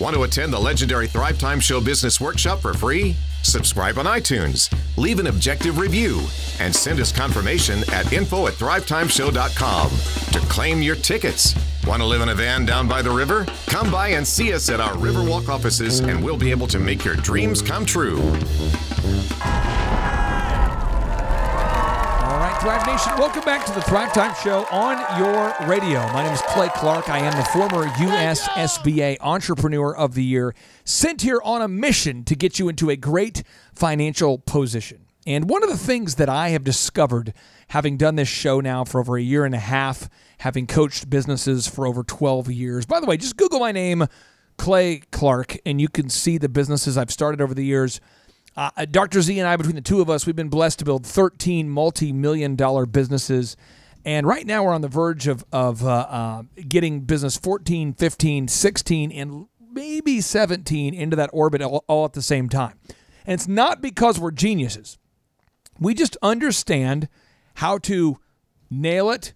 Want to attend the legendary Thrive Time Show Business Workshop for free? Subscribe on iTunes, leave an objective review, and send us confirmation at info at thrivetimeshow.com to claim your tickets. Want to live in a van down by the river? Come by and see us at our Riverwalk offices, and we'll be able to make your dreams come true. Thrive Nation, welcome back to the Thrive Time Show on your radio. My name is Clay Clark. I am the former USSBA Entrepreneur of the Year, sent here on a mission to get you into a great financial position. And one of the things that I have discovered, having done this show now for over a year and a half, having coached businesses for over 12 years. By the way, just Google my name, Clay Clark, and you can see the businesses I've started over the years. Uh, Dr. Z and I, between the two of us, we've been blessed to build 13 multi million dollar businesses. And right now we're on the verge of, of uh, uh, getting business 14, 15, 16, and maybe 17 into that orbit all, all at the same time. And it's not because we're geniuses. We just understand how to nail it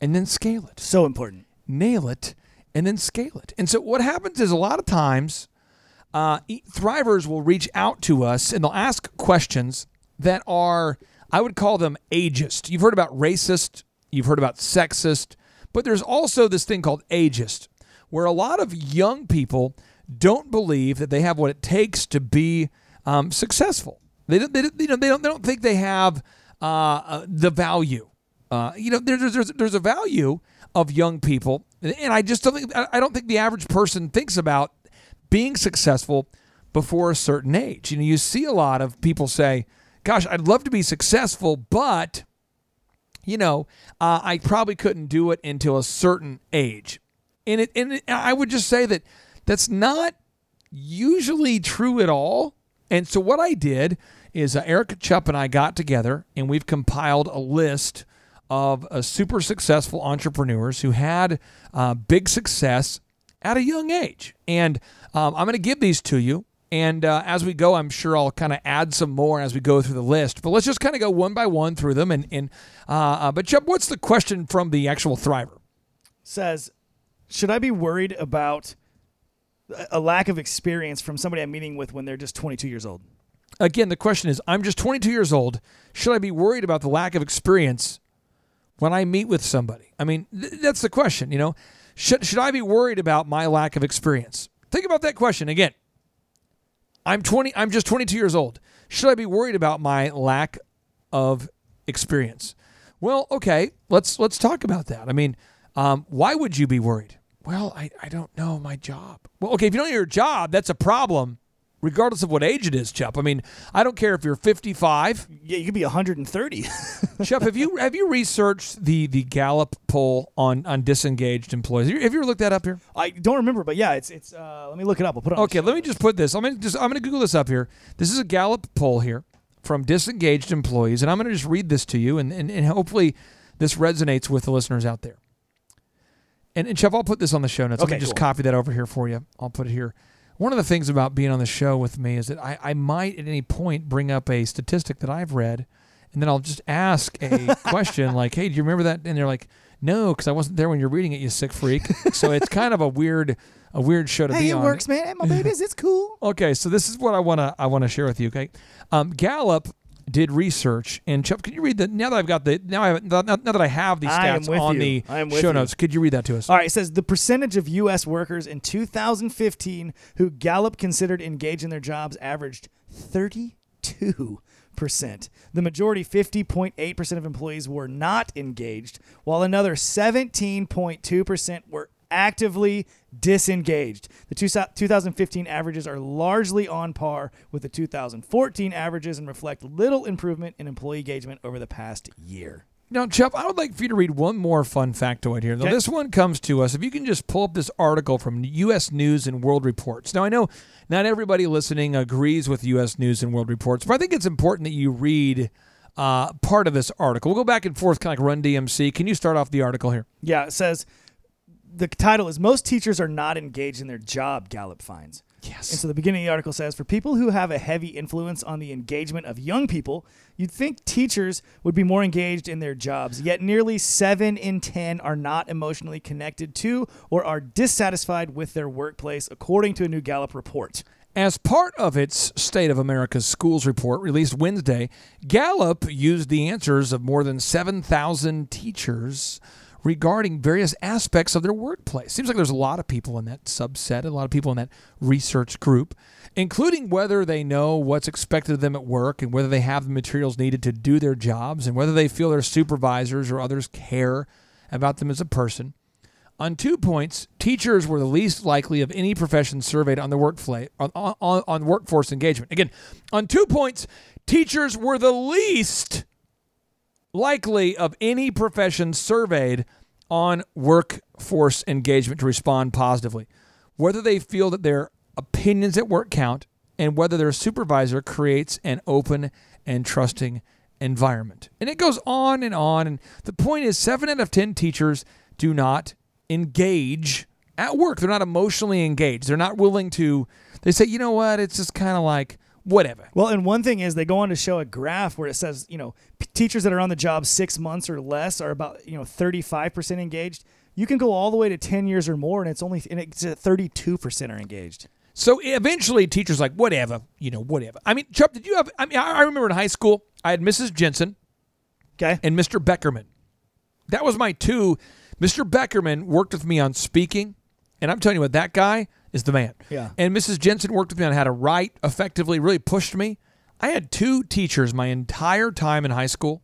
and then scale it. So important. Nail it and then scale it. And so what happens is a lot of times uh, thrivers will reach out to us and they'll ask questions that are, I would call them ageist. You've heard about racist, you've heard about sexist, but there's also this thing called ageist, where a lot of young people don't believe that they have what it takes to be um, successful. They don't, they, you know, they don't, they don't think they have uh, uh, the value. Uh, you know, there's, there's, there's a value of young people, and I just don't think I don't think the average person thinks about being successful before a certain age. You know, you see a lot of people say, "Gosh, I'd love to be successful, but." You know, uh, I probably couldn't do it until a certain age, and it. And it, I would just say that that's not usually true at all. And so what I did is uh, Eric Chupp and I got together and we've compiled a list of uh, super successful entrepreneurs who had uh, big success at a young age. And um, I'm going to give these to you. And uh, as we go, I'm sure I'll kind of add some more as we go through the list. But let's just kind of go one by one through them. And, and uh, uh, but Chupp, what's the question from the actual Thriver? Says, should I be worried about a lack of experience from somebody I'm meeting with when they're just 22 years old? Again, the question is, I'm just 22 years old. Should I be worried about the lack of experience when I meet with somebody? I mean, th- that's the question. You know, should should I be worried about my lack of experience? Think about that question again. I'm 20 I'm just 22 years old. Should I be worried about my lack of experience? Well, okay, let's let's talk about that. I mean, um, why would you be worried? Well, I, I don't know my job. Well, okay, if you don't know your job, that's a problem regardless of what age it is, Chupp. I mean, I don't care if you're 55. Yeah, you could be 130. Chupp, have you have you researched the the Gallup poll on on disengaged employees? Have you, have you ever looked that up here? I don't remember, but yeah, it's it's. Uh, let me look it up. I'll put it. okay, let me just put this. I'm gonna just I'm gonna Google this up here. This is a Gallup poll here from disengaged employees, and I'm gonna just read this to you, and and, and hopefully this resonates with the listeners out there. And, and Chup, I'll put this on the show notes. Okay, let me just cool. copy that over here for you. I'll put it here. One of the things about being on the show with me is that I, I might at any point bring up a statistic that I've read, and then I'll just ask a question like, "Hey, do you remember that?" And they're like, "No, because I wasn't there when you're reading it, you sick freak." so it's kind of a weird, a weird show to Hey, be it on. works, man. Hey, my babies, it's cool. Okay, so this is what I wanna I wanna share with you. Okay, um, Gallup did research, and Chuck, can you read the now that I've got the now I have, now, that I have these stats on you. the I am with show you. notes? Could you read that to us? All right, it says the percentage of U.S. workers in 2015 who Gallup considered engaged in their jobs averaged 32 percent. The majority, 50.8 percent of employees, were not engaged, while another 17.2 percent were actively disengaged. The two, 2015 averages are largely on par with the 2014 averages and reflect little improvement in employee engagement over the past year. Now, Chuck, I would like for you to read one more fun factoid here. Now, Okay. this one comes to us. If you can just pull up this article from U.S. News and World Reports. Now, I know not everybody listening agrees with U.S. News and World Reports, but I think it's important that you read uh, part of this article. We'll go back and forth, kind of like Run DMC. Can you start off the article here? Yeah, it says the title is Most Teachers Are Not Engaged in Their Job, Gallup finds. Yes. And so the beginning of the article says for people who have a heavy influence on the engagement of young people, you'd think teachers would be more engaged in their jobs. Yet nearly 7 in 10 are not emotionally connected to or are dissatisfied with their workplace according to a new Gallup report. As part of its State of America's Schools report released Wednesday, Gallup used the answers of more than 7,000 teachers regarding various aspects of their workplace. Seems like there's a lot of people in that subset, a lot of people in that research group, including whether they know what's expected of them at work and whether they have the materials needed to do their jobs and whether they feel their supervisors or others care about them as a person. On two points, teachers were the least likely of any profession surveyed on the workfla- on, on, on workforce engagement. Again, on two points, teachers were the least likely of any profession surveyed on workforce engagement to respond positively, whether they feel that their opinions at work count and whether their supervisor creates an open and trusting environment. And it goes on and on. And the point is, seven out of 10 teachers do not engage at work. They're not emotionally engaged. They're not willing to, they say, you know what, it's just kind of like, whatever. Well, and one thing is they go on to show a graph where it says, you know, p- teachers that are on the job six months or less are about, you know, 35% engaged. You can go all the way to 10 years or more, and it's only and it's at 32% are engaged. So eventually, teachers like whatever, you know, whatever. I mean, Chuck, did you have? I mean, I I remember in high school, I had Mrs. Jensen Okay. and Mr. Beckerman. That was my two. Mr. Beckerman worked with me on speaking, and I'm telling you what, that guy is the man. Yeah. And Mrs. Jensen worked with me on how to write effectively. Really pushed me. I had two teachers my entire time in high school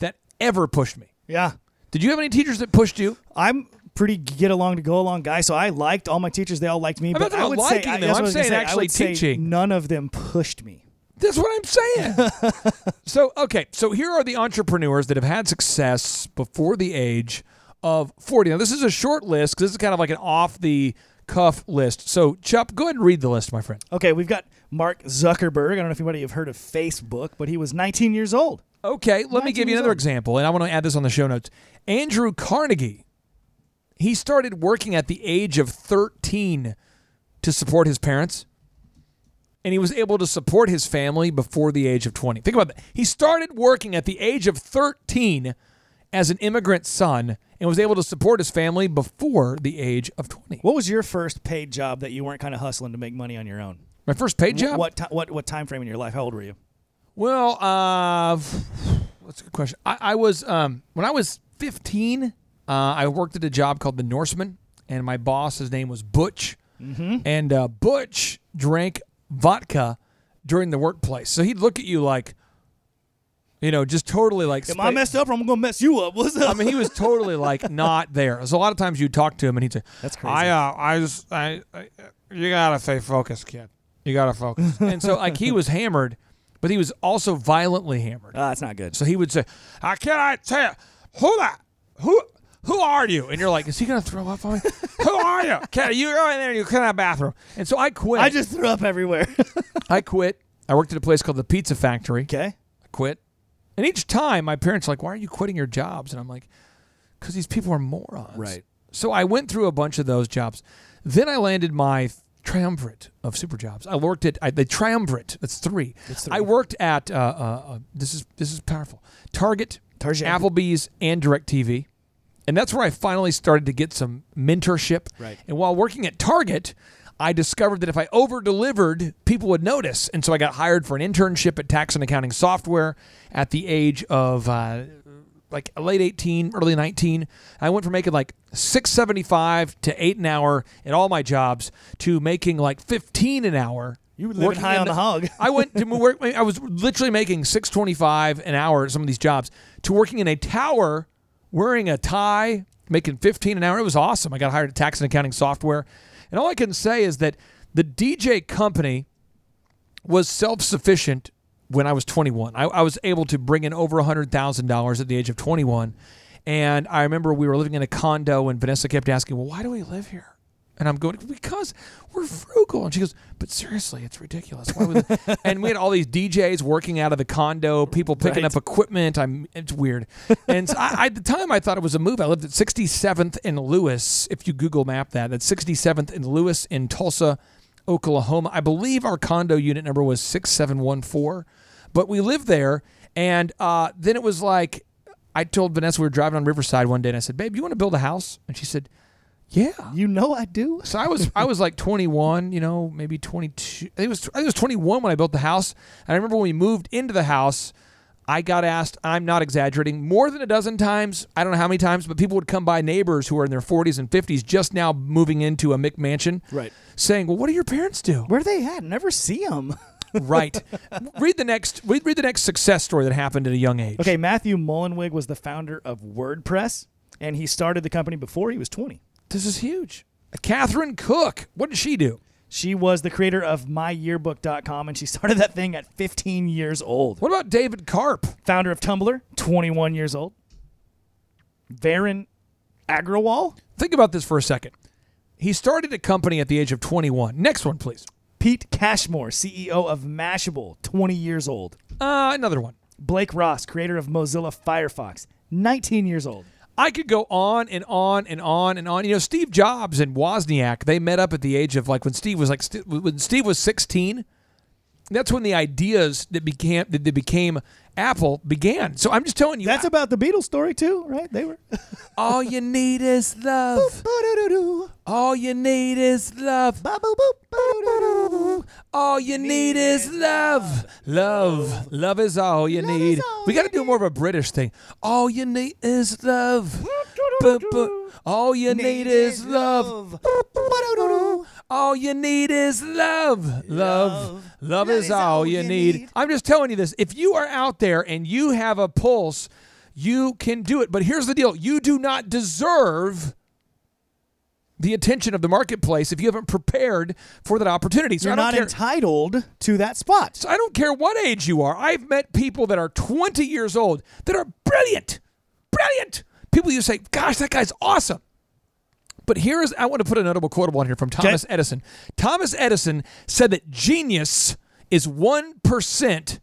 that ever pushed me. Yeah. Did you have any teachers that pushed you? I'm pretty get along to go along guy, so I liked all my teachers. They all liked me. I'm but not I would liking say, I- them. that's I'm I was saying say. I actually teaching. None of them pushed me. That's what I'm saying. so, okay, so here are the entrepreneurs that have had success before the age of 40. Now, this is a short list because this is kind of like an off the cuff list. So, Chupp, go ahead and read the list, my friend. Okay, we've got Mark Zuckerberg. I don't know if anybody have heard of Facebook, but he was 19 years old. Okay, let me give you another old. example, and I want to add this on the show notes. Andrew Carnegie, he started working at the age of 13 to support his parents, and he was able to support his family before the age of 20. Think about that. He started working at the age of 13 as an immigrant son and was able to support his family before the age of 20. What was your first paid job that you weren't kind of hustling to make money on your own? My first paid job? What ti- what what time frame in your life? How old were you? Well, uh, that's a good question. I, I was um, when I was 15. Uh, I worked at a job called the Norseman, and my boss, his name was Butch, and uh, Butch drank vodka during the workplace. So he'd look at you like, you know, just totally like. Am I spa- messed up or I'm gonna mess you up? What's up? I mean, he was totally like not there. So a lot of times you would talk to him, and he'd say, That's crazy. I, uh, I just, I, I, you gotta stay focused, kid. You gotta focus." and so, like, he was hammered, but he was also violently hammered. Ah, that's not good. So he would say, "I can I tell who that who who are you?" And you're like, "Is he gonna throw up on me? who are you? Can you go in there? and You clean that bathroom?" And so I quit. I just threw up everywhere. I quit. I worked at a place called the Pizza Factory. okay. I quit. And each time my parents are like, "Why are you quitting your jobs?" And I'm like, "Because these people are morons." Right. So I went through a bunch of those jobs. Then I landed my triumvirate of super jobs. I worked at I, the triumvirate. That's three. That's three. I worked at uh, uh, uh, this is this is powerful. Target, Target. Applebee's, and DirecTV. And that's where I finally started to get some mentorship. Right. And while working at Target, I discovered that if I over delivered, people would notice. And so I got hired for an internship at tax and accounting software at the age of uh, like late 18, early 19. I went from making like 675 to 8 an hour at all my jobs to making like 15 an hour. You were living high on the hog. I went to work. I was literally making six twenty five an hour at some of these jobs to working in a tower, wearing a tie, making fifteen an hour. It was awesome. I got hired at tax and accounting software, and all I can say is that the DJ company was self sufficient when I was 21. I, I was able to bring in over $100,000 at the age of 21. And I remember we were living in a condo, and Vanessa kept asking, Well, why do we live here? And I'm going, Because we're frugal. And she goes, But seriously, it's ridiculous. And we had all these DJs working out of the condo, people picking Right. up equipment. I'm, it's weird. And so I, I, at the time, I thought it was a move. I lived at 67th and Lewis. If you Google map that, that's 67th and Lewis in Tulsa, Oklahoma. I believe our condo unit number was 6714, but we lived there. And uh, then it was like, I told Vanessa we were driving on Riverside one day and I said, Babe, you want to build a house? And she said, Yeah. You know I do. So I was I was like 21, you know, maybe 22. I think it was I think it was 21 when I built the house. And I remember when we moved into the house, I got asked, I'm not exaggerating, more than a dozen times, I don't know how many times, but people would come by neighbors who are in their 40s and 50s just now moving into a McMansion Right. saying, "Well, what do your parents do?" Where are they at? Never see them. right. read the next read, read the next success story that happened at a young age. Okay, Matthew Mullenweg was the founder of WordPress, and he started the company before he was 20. This is huge. Catherine Cook, what did she do? She was the creator of myyearbook.com, and she started that thing at 15 years old. What about David Karp? Founder of Tumblr, 21 years old. Varun Agrawal, Think about this for a second. He started a company at the age of 21. Next one, please. Pete Cashmore, CEO of Mashable, 20 years old. Uh, another one. Blake Ross, creator of Mozilla Firefox, 19 years old. I could go on and on and on and on. You know, Steve Jobs and Wozniak, they met up at the age of like when Steve was like when Steve was 16. That's when the ideas that became that became Apple began. So I'm just telling you, That's about the Beatles story too, right? They were. all you need is love. All you need is love. All you need is love. Love. Love is all you need. We got to do more of a British thing. All you need is love. All you need is love. All you need is love. Love. Love is all you need. I'm just telling you this. If you are out there and you have a pulse, you can do it. But here's the deal you do not deserve the attention of the marketplace if you haven't prepared for that opportunity. So You're not care. entitled to that spot. So I don't care what age you are. I've met people that are 20 years old that are brilliant, brilliant. People you say, "Gosh, that guy's awesome." But here is I want to put a notable quotable on here from Thomas Edison. Thomas Edison said that genius is 1%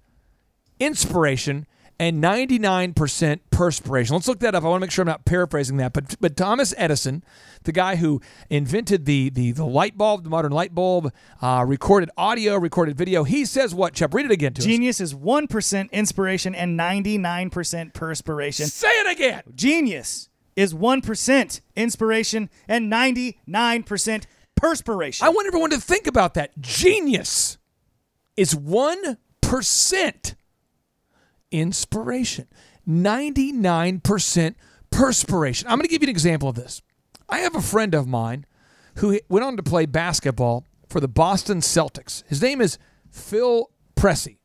inspiration and 99% perspiration. Let's look that up. I want to make sure I'm not paraphrasing that. But but Thomas Edison, the guy who invented the the, the light bulb, the modern light bulb, uh, recorded audio, recorded video, he says what? Chep, read it again to us. Genius is 1% inspiration and 99% perspiration. Say it again. Genius is 1% inspiration and 99% perspiration. I want everyone to think about that. Genius is 1% inspiration, 99% perspiration. I'm going to give you an example of this. I have a friend of mine who went on to play basketball for the Boston Celtics. His name is Phil Pressey.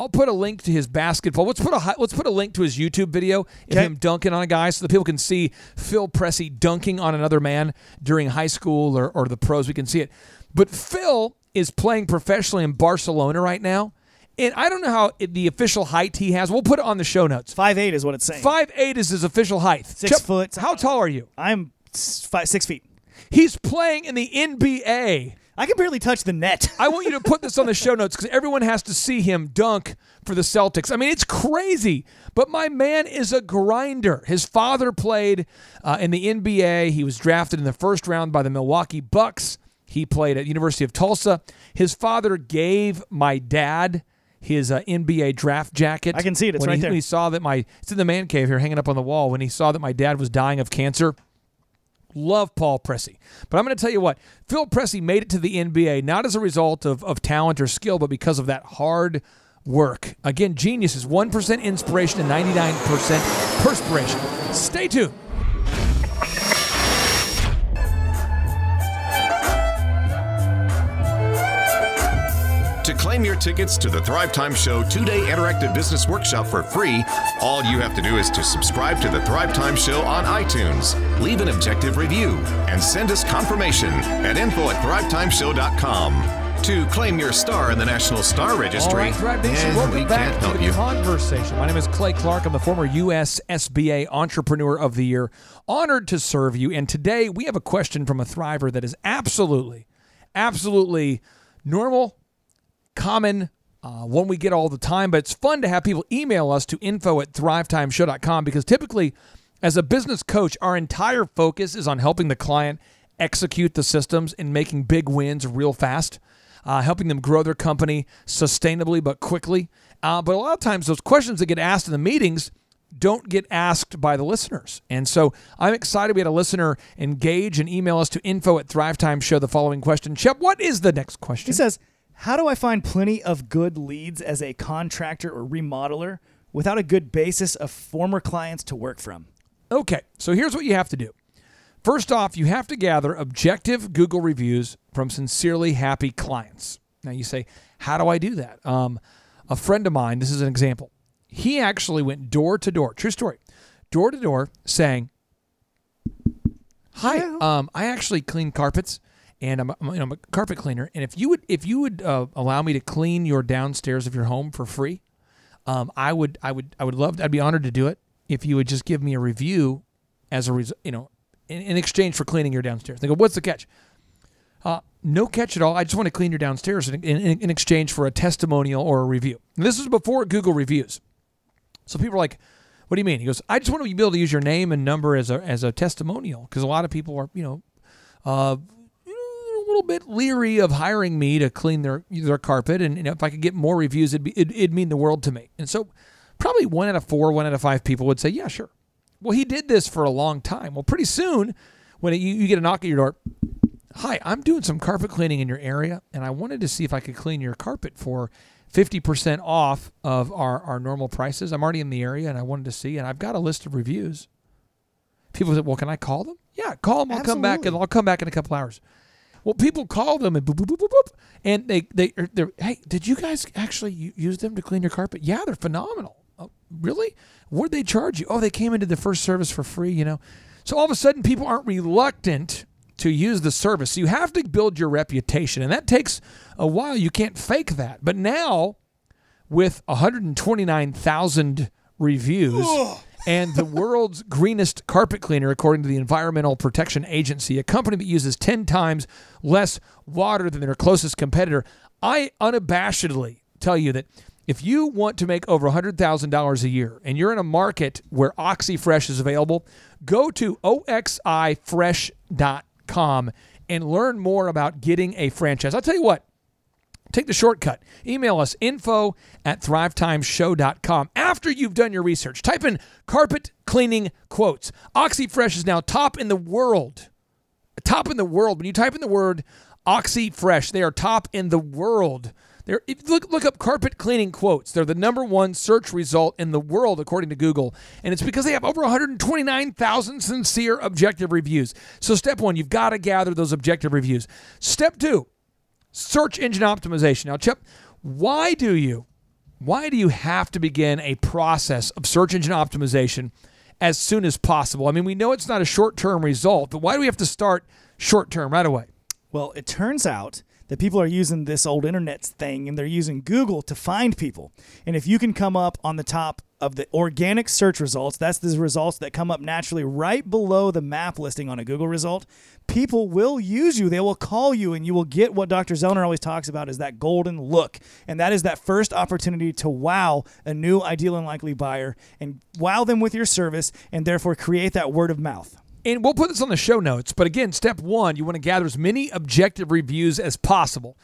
I'll put a link to his basketball. Let's put a let's put a link to his YouTube video of Okay. him dunking on a guy, so that people can see Phil Pressey dunking on another man during high school or, or the pros. We can see it. But Phil is playing professionally in Barcelona right now, and I don't know how it, the official height he has. We'll put it on the show notes. 5'8 is what it's saying. Five eight is his official height. Six foot. How tall are you? I'm five, six feet. He's playing in the NBA. I can barely touch the net. I want you to put this on the show notes because everyone has to see him dunk for the Celtics. I mean, it's crazy, but my man is a grinder. His father played uh, in the NBA. He was drafted in the first round by the Milwaukee Bucks. He played at University of Tulsa. His father gave my dad his uh, NBA draft jacket. I can see it. It's when right he, there. When he saw that my it's in the man cave here, hanging up on the wall. When he saw that my dad was dying of cancer. Love Paul Pressey. But I'm going to tell you what, Phil Pressey made it to the NBA not as a result of, of talent or skill, but because of that hard work. Again, genius is 1% inspiration and 99% perspiration. Stay tuned. To claim your tickets to the Thrive Time Show two day interactive business workshop for free, all you have to do is to subscribe to the Thrive Time Show on iTunes, leave an objective review, and send us confirmation at info at thrivetimeshow.com. To claim your star in the National Star Registry, All right, Thrive Nation, welcome we back can't to help the you. conversation. My name is Clay Clark. I'm the former U.S. SBA Entrepreneur of the Year. Honored to serve you. And today we have a question from a Thriver that is absolutely, absolutely normal, common, uh, one we get all the time, but it's fun to have people email us to info at thrivetimeshow.com because typically, as a business coach, our entire focus is on helping the client execute the systems and making big wins real fast. uh, helping them grow their company sustainably but quickly. Uh, but a lot of times, those questions that get asked in the meetings don't get asked by the listeners. And so I'm excited. We had a listener engage and email us to info at Thrive the following question. Shep, what is the next question? He says, How do I find plenty of good leads as a contractor or remodeler without a good basis of former clients to work from? Okay, so here's what you have to do. First off, you have to gather objective Google reviews from sincerely happy clients. Now you say, How do I do that? Um, a friend of mine, this is an example, he actually went door to door, true story, door to door saying, Hi, um, I actually clean carpets. And I'm, you know, I'm a carpet cleaner. And if you would, if you would uh, allow me to clean your downstairs of your home for free, um, I would, I would, I would love. I'd be honored to do it if you would just give me a review as a result, you know, in, in, exchange for cleaning your downstairs. They go, what's the catch? Uh, no catch at all. I just want to clean your downstairs in, in, in exchange for a testimonial or a review. And this was before Google reviews. So people are like, what do you mean? He goes, I just want to be able to use your name and number as a, as a testimonial because a lot of people are, you know, uh, little bit leery of hiring me to clean their their carpet, and you know, if I could get more reviews, it'd, be, it'd, it'd mean the world to me. And so, probably one out of four, one out of five people would say, "Yeah, sure." Well, he did this for a long time. Well, pretty soon, when it, you, you get a knock at your door, hi, I'm doing some carpet cleaning in your area, and I wanted to see if I could clean your carpet for 50% off of our, our normal prices. I'm already in the area, and I wanted to see, and I've got a list of reviews. People said, well, can I call them? Yeah, call them. I'll Absolutely. come back, and I'll come back in a couple hours. Well, people call them and boop, boop, boop, boop, boop, and they they er, they're hey, did you guys actually use them to clean your carpet? Yeah, they're phenomenal. Oh, really? Did they charge you? Oh, they came into the first service for free. You know, so all of a sudden people aren't reluctant to use the service. So you have to build your reputation, and that takes a while. You can't fake that. But now, with 129,000 reviews and the world's greenest carpet cleaner, according to the Environmental Protection Agency, a company that uses 10 times less water than their closest competitor. I unabashedly tell you that if you want to make over $100,000 a year and you're in a market where Oxi Fresh is available, go to oxifresh.com and learn more about getting a franchise. I'll tell you what, Take the shortcut. Email us info at thrivetimeshow.com after you've done your research. Type in carpet cleaning quotes. Oxi Fresh is now top in the world. Top in the world. When you type in the word Oxi Fresh, they are top in the world. They're, look, look up carpet cleaning quotes. They're the number one search result in the world, according to Google. And it's because they have over 129,000 sincere objective reviews. So, step one, you've got to gather those objective reviews. Step two, search engine optimization. Now, Chip, why do you why do you have to begin a process of search engine optimization as soon as possible? I mean, we know it's not a short-term result, but why do we have to start short-term right away? Well, it turns out that people are using this old internet thing and they're using Google to find people. And if you can come up on the top of the organic search results, that's the results that come up naturally right below the map listing on a Google result, people will use you. They will call you and you will get what Dr. Zoellner always talks about is that golden look. And that is that first opportunity to wow a new ideal and likely buyer and wow them with your service and therefore create that word of mouth. And we'll put this on the show notes. But again, step one, you want to gather as many objective reviews as possible.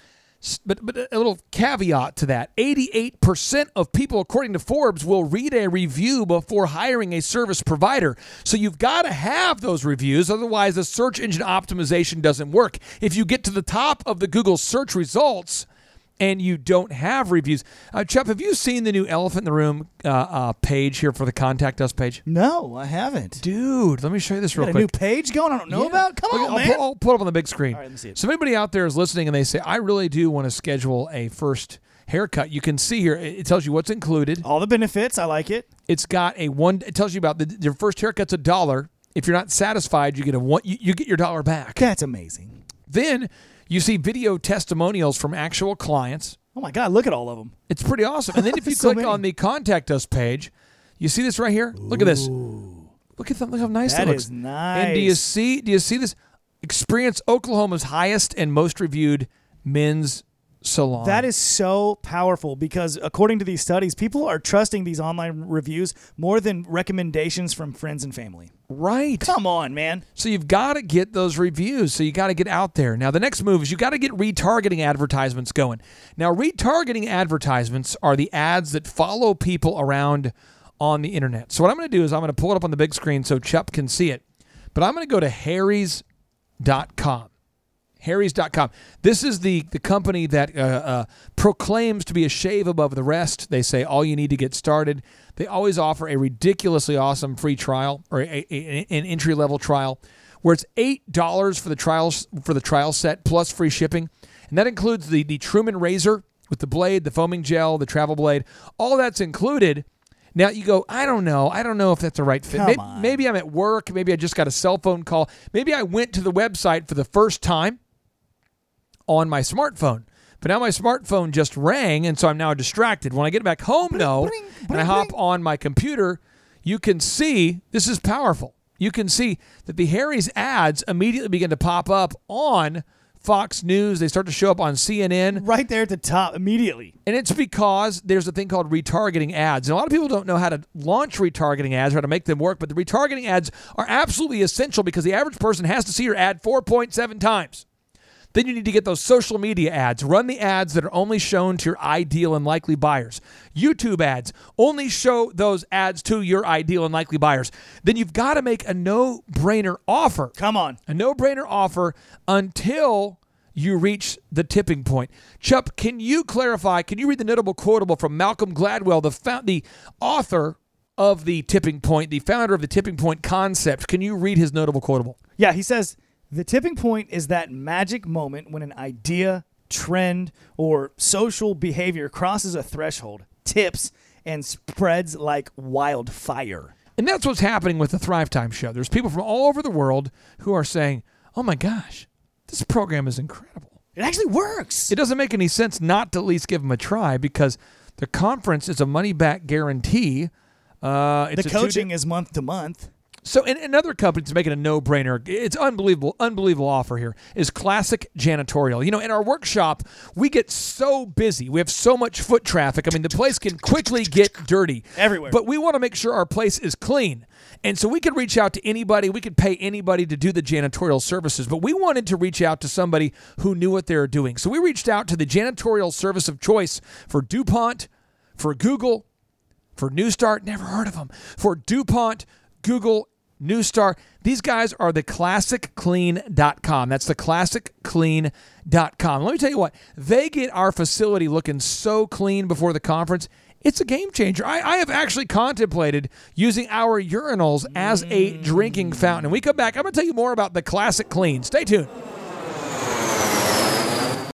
But, but a little caveat to that 88% of people, according to Forbes, will read a review before hiring a service provider. So you've got to have those reviews. Otherwise, the search engine optimization doesn't work. If you get to the top of the Google search results, and you don't have reviews. Uh, have you seen the new Elephant in the Room uh, uh, page here for the Contact Us page? No, I haven't. Dude, let me show you this you real got quick. A new page going I don't know yeah. about? Come on, I'll man. I'll put up on the big screen. All right, let me see it. So if anybody out there is listening and they say, I really do want to schedule a first haircut, you can see here, it tells you what's included. All the benefits. I like it. It's got a one, it tells you about the, your first haircut's a dollar. If you're not satisfied, you get a one, you, you get your dollar back. That's amazing. Then you see video testimonials from actual clients Oh my God, look at all of them. It's pretty awesome. And then if you so click many. on the contact us page, you see this right here? Look at this. Look at them. Look how nice that that looks. Is nice. And do you see do you see this? Experience Oklahoma's highest and most reviewed men's salon. That is so powerful because according to these studies, people are trusting these online reviews more than recommendations from friends and family. Right. Come on, man. So you've got to get those reviews. So you got to get out there. Now the next move is you got to get retargeting advertisements going. Now retargeting advertisements are the ads that follow people around on the internet. So what I'm going to do is I'm going to pull it up on the big screen so Chupp can see it. But I'm going to go to harrys.com. Harry's.com. This is the, the company that uh, uh, proclaims to be a shave above the rest. They say all you need to get started. They always offer a ridiculously awesome free trial or a, a, an entry level trial where it's eight dollars for the trials for the trial set plus free shipping, and that includes the the Truman razor with the blade, the foaming gel, the travel blade. All that's included. Now you go, I don't know. I don't know if that's the right fit. Maybe, maybe I'm at work. Maybe I just got a cell phone call. Maybe I went to the website for the first time on my smartphone. But now my smartphone just rang, and so I'm now distracted. When I get back home, though, bling, and I hop on my computer, you can see this is powerful. You can see that the Harry's ads immediately begin to pop up on Fox News. They start to show up on CNN. Right there at the top immediately. And it's because there's a thing called retargeting ads. And a lot of people don't know how to launch retargeting ads or how to make them work, but the retargeting ads are absolutely essential because the average person has to see your ad 4.7 times. Then you need to get those social media ads. Run the ads that are only shown to your ideal and likely buyers. YouTube ads only show those ads to your ideal and likely buyers. Then you've got to make a no brainer offer Come on. a no-brainer offer until you reach the tipping point. Chupp, can you clarify? Can you read the notable quotable from Malcolm Gladwell, the found, the author of the tipping point, the founder of the tipping point concept? Can you read his notable quotable? Yeah, he says the tipping point is that magic moment when an idea, trend, or social behavior crosses a threshold, tips, and spreads like wildfire. And that's what's happening with the Thrive Time show. There's people from all over the world who are saying, "Oh my gosh, this program is incredible." It actually works. It doesn't make any sense not to at least give them a try because the conference is a money back guarantee. Uh, it's the coaching is month to month. So, in another company that's making a no-brainer, it's unbelievable, unbelievable offer here is Classic Janitorial. You know, in our workshop, we get so busy, we have so much foot traffic. I mean, the place can quickly get dirty Everywhere. But we want to make sure our place is clean, and so we could reach out to anybody, we could pay anybody to do the janitorial services. But we wanted to reach out to somebody who knew what they were doing, so we reached out to the janitorial service of choice for DuPont, for Google, for New Start, never heard of them. For DuPont, Google, New Star, these guys are the classicclean.com. That's the classicclean.com. Let me tell you what, they get our facility looking so clean before the conference. It's a game changer. I, I have actually contemplated using our urinals as a drinking fountain. And we come back, I'm going to tell you more about the Classic Clean. Stay tuned.